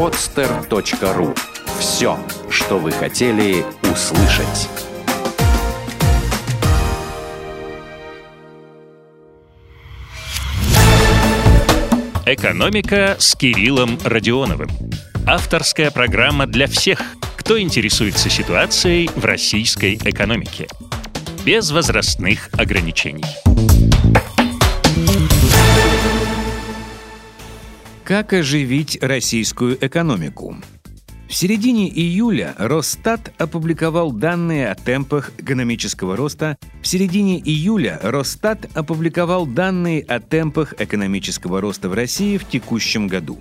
podster.ru. Все, что вы хотели услышать. «Экономика» с Кириллом Родионовым. Авторская программа для всех, кто интересуется ситуацией в российской экономике. Без возрастных ограничений. Как оживить российскую экономику? В середине июля Росстат опубликовал данные о темпах экономического роста. В середине июля Росстат опубликовал данные о темпах экономического роста в России в текущем году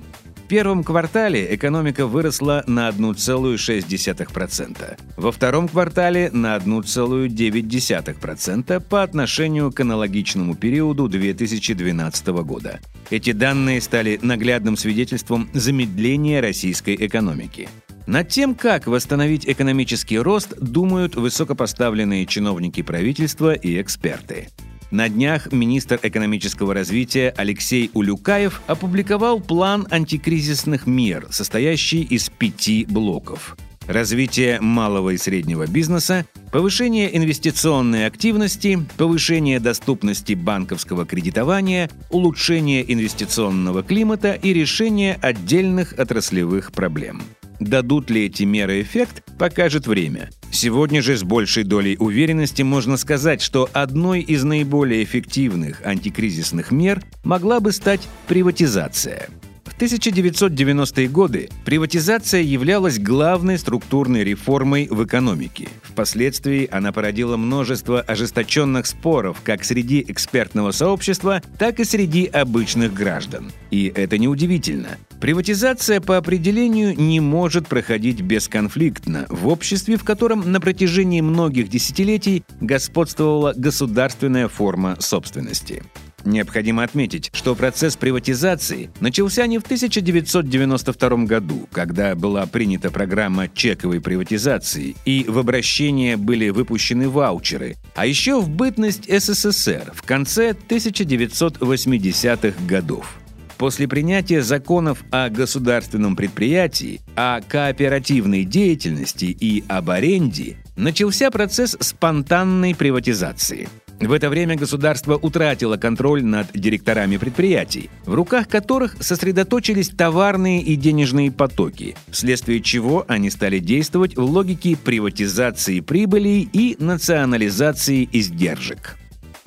первом квартале экономика выросла на 1,6%, во втором квартале на 1,9% по отношению к аналогичному периоду 2012 года. Эти данные стали наглядным свидетельством замедления российской экономики. Над тем, как восстановить экономический рост, думают высокопоставленные чиновники правительства и эксперты. На днях министр экономического развития Алексей Улюкаев опубликовал план антикризисных мер, состоящий из пяти блоков. Развитие малого и среднего бизнеса, повышение инвестиционной активности, повышение доступности банковского кредитования, улучшение инвестиционного климата и решение отдельных отраслевых проблем – Дадут ли эти меры эффект, покажет время. Сегодня же с большей долей уверенности можно сказать, что одной из наиболее эффективных антикризисных мер могла бы стать приватизация – 1990-е годы приватизация являлась главной структурной реформой в экономике. Впоследствии она породила множество ожесточенных споров как среди экспертного сообщества, так и среди обычных граждан. И это неудивительно. Приватизация по определению не может проходить бесконфликтно в обществе, в котором на протяжении многих десятилетий господствовала государственная форма собственности. Необходимо отметить, что процесс приватизации начался не в 1992 году, когда была принята программа чековой приватизации и в обращение были выпущены ваучеры, а еще в бытность СССР в конце 1980-х годов. После принятия законов о государственном предприятии, о кооперативной деятельности и об аренде начался процесс спонтанной приватизации – в это время государство утратило контроль над директорами предприятий, в руках которых сосредоточились товарные и денежные потоки, вследствие чего они стали действовать в логике приватизации прибыли и национализации издержек.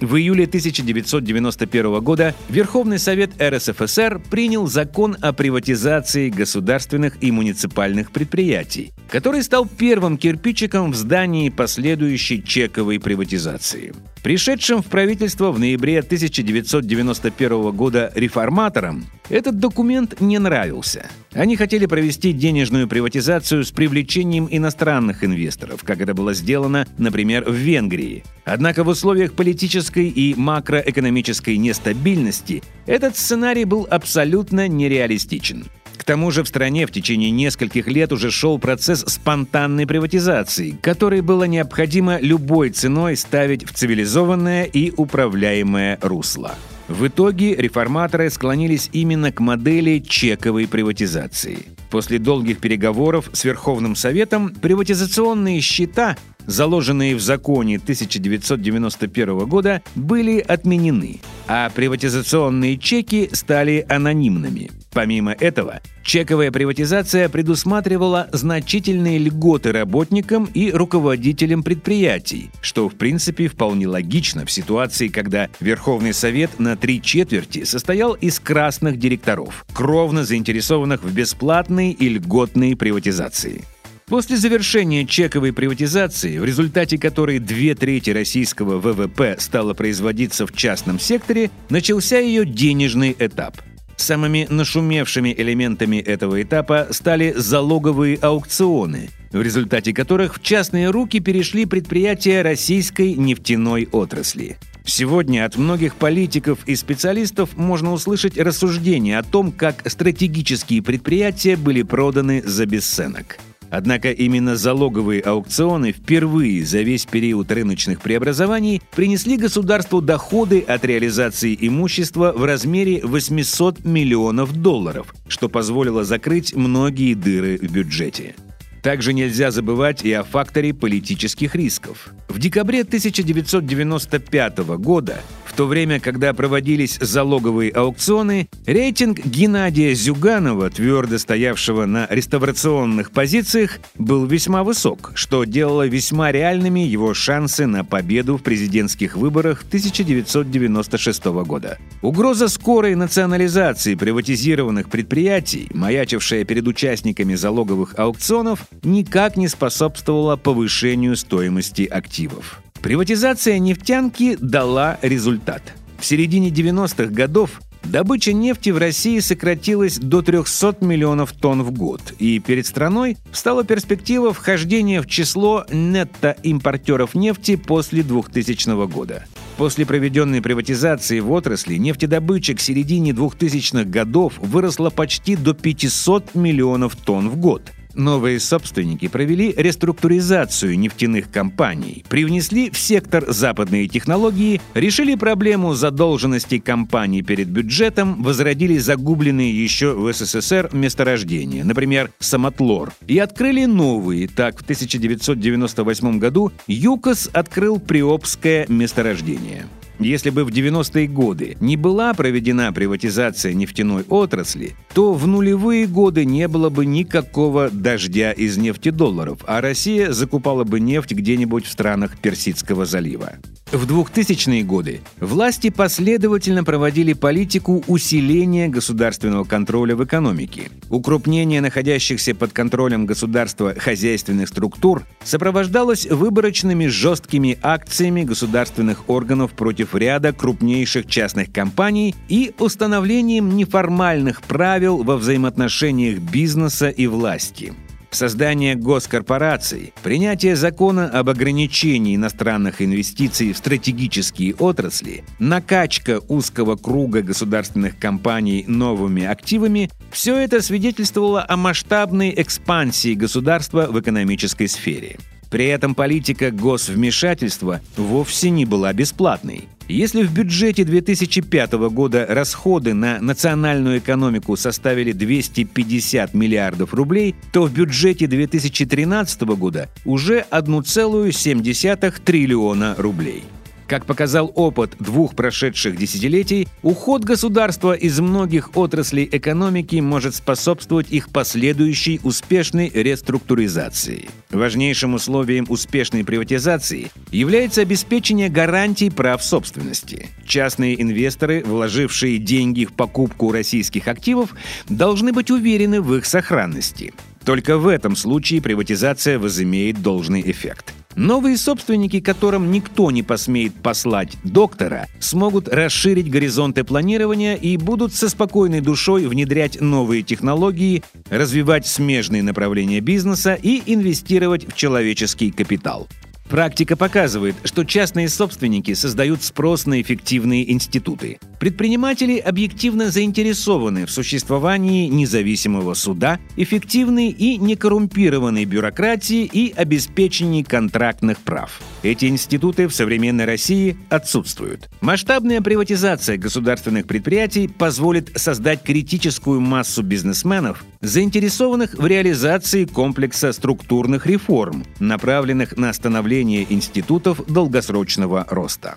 В июле 1991 года Верховный Совет РСФСР принял закон о приватизации государственных и муниципальных предприятий, который стал первым кирпичиком в здании последующей чековой приватизации. Пришедшим в правительство в ноябре 1991 года реформаторам этот документ не нравился. Они хотели провести денежную приватизацию с привлечением иностранных инвесторов, как это было сделано, например, в Венгрии. Однако в условиях политической и макроэкономической нестабильности этот сценарий был абсолютно нереалистичен. К тому же в стране в течение нескольких лет уже шел процесс спонтанной приватизации, который было необходимо любой ценой ставить в цивилизованное и управляемое русло. В итоге реформаторы склонились именно к модели чековой приватизации. После долгих переговоров с Верховным Советом приватизационные счета, заложенные в законе 1991 года, были отменены, а приватизационные чеки стали анонимными. Помимо этого, чековая приватизация предусматривала значительные льготы работникам и руководителям предприятий, что в принципе вполне логично в ситуации, когда Верховный Совет на три четверти состоял из красных директоров, кровно заинтересованных в бесплатной и льготной приватизации. После завершения чековой приватизации, в результате которой две трети российского ВВП стало производиться в частном секторе, начался ее денежный этап – Самыми нашумевшими элементами этого этапа стали залоговые аукционы, в результате которых в частные руки перешли предприятия российской нефтяной отрасли. Сегодня от многих политиков и специалистов можно услышать рассуждения о том, как стратегические предприятия были проданы за бесценок. Однако именно залоговые аукционы впервые за весь период рыночных преобразований принесли государству доходы от реализации имущества в размере 800 миллионов долларов, что позволило закрыть многие дыры в бюджете. Также нельзя забывать и о факторе политических рисков. В декабре 1995 года, в то время, когда проводились залоговые аукционы, рейтинг Геннадия Зюганова, твердо стоявшего на реставрационных позициях, был весьма высок, что делало весьма реальными его шансы на победу в президентских выборах 1996 года. Угроза скорой национализации приватизированных предприятий, маячившая перед участниками залоговых аукционов, никак не способствовала повышению стоимости активов. Приватизация нефтянки дала результат. В середине 90-х годов Добыча нефти в России сократилась до 300 миллионов тонн в год, и перед страной стала перспектива вхождения в число нетто-импортеров нефти после 2000 года. После проведенной приватизации в отрасли нефтедобыча к середине 2000-х годов выросла почти до 500 миллионов тонн в год – Новые собственники провели реструктуризацию нефтяных компаний, привнесли в сектор западные технологии, решили проблему задолженности компаний перед бюджетом, возродили загубленные еще в СССР месторождения, например, Самотлор, и открыли новые. Так, в 1998 году ЮКОС открыл Приобское месторождение. Если бы в 90-е годы не была проведена приватизация нефтяной отрасли, то в нулевые годы не было бы никакого дождя из нефтедолларов, а Россия закупала бы нефть где-нибудь в странах Персидского залива. В 2000-е годы власти последовательно проводили политику усиления государственного контроля в экономике. Укрупнение находящихся под контролем государства хозяйственных структур сопровождалось выборочными жесткими акциями государственных органов против ряда крупнейших частных компаний и установлением неформальных правил во взаимоотношениях бизнеса и власти создание госкорпораций, принятие закона об ограничении иностранных инвестиций в стратегические отрасли, накачка узкого круга государственных компаний новыми активами – все это свидетельствовало о масштабной экспансии государства в экономической сфере. При этом политика госвмешательства вовсе не была бесплатной. Если в бюджете 2005 года расходы на национальную экономику составили 250 миллиардов рублей, то в бюджете 2013 года уже 1,7 триллиона рублей. Как показал опыт двух прошедших десятилетий, уход государства из многих отраслей экономики может способствовать их последующей успешной реструктуризации. Важнейшим условием успешной приватизации является обеспечение гарантий прав собственности. Частные инвесторы, вложившие деньги в покупку российских активов, должны быть уверены в их сохранности. Только в этом случае приватизация возымеет должный эффект. Новые собственники, которым никто не посмеет послать доктора, смогут расширить горизонты планирования и будут со спокойной душой внедрять новые технологии, развивать смежные направления бизнеса и инвестировать в человеческий капитал. Практика показывает, что частные собственники создают спрос на эффективные институты. Предприниматели объективно заинтересованы в существовании независимого суда, эффективной и некоррумпированной бюрократии и обеспечении контрактных прав. Эти институты в современной России отсутствуют. Масштабная приватизация государственных предприятий позволит создать критическую массу бизнесменов, заинтересованных в реализации комплекса структурных реформ, направленных на становление институтов долгосрочного роста.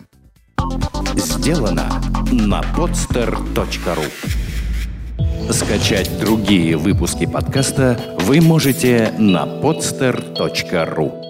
Сделано на podster.ru Скачать другие выпуски подкаста вы можете на podster.ru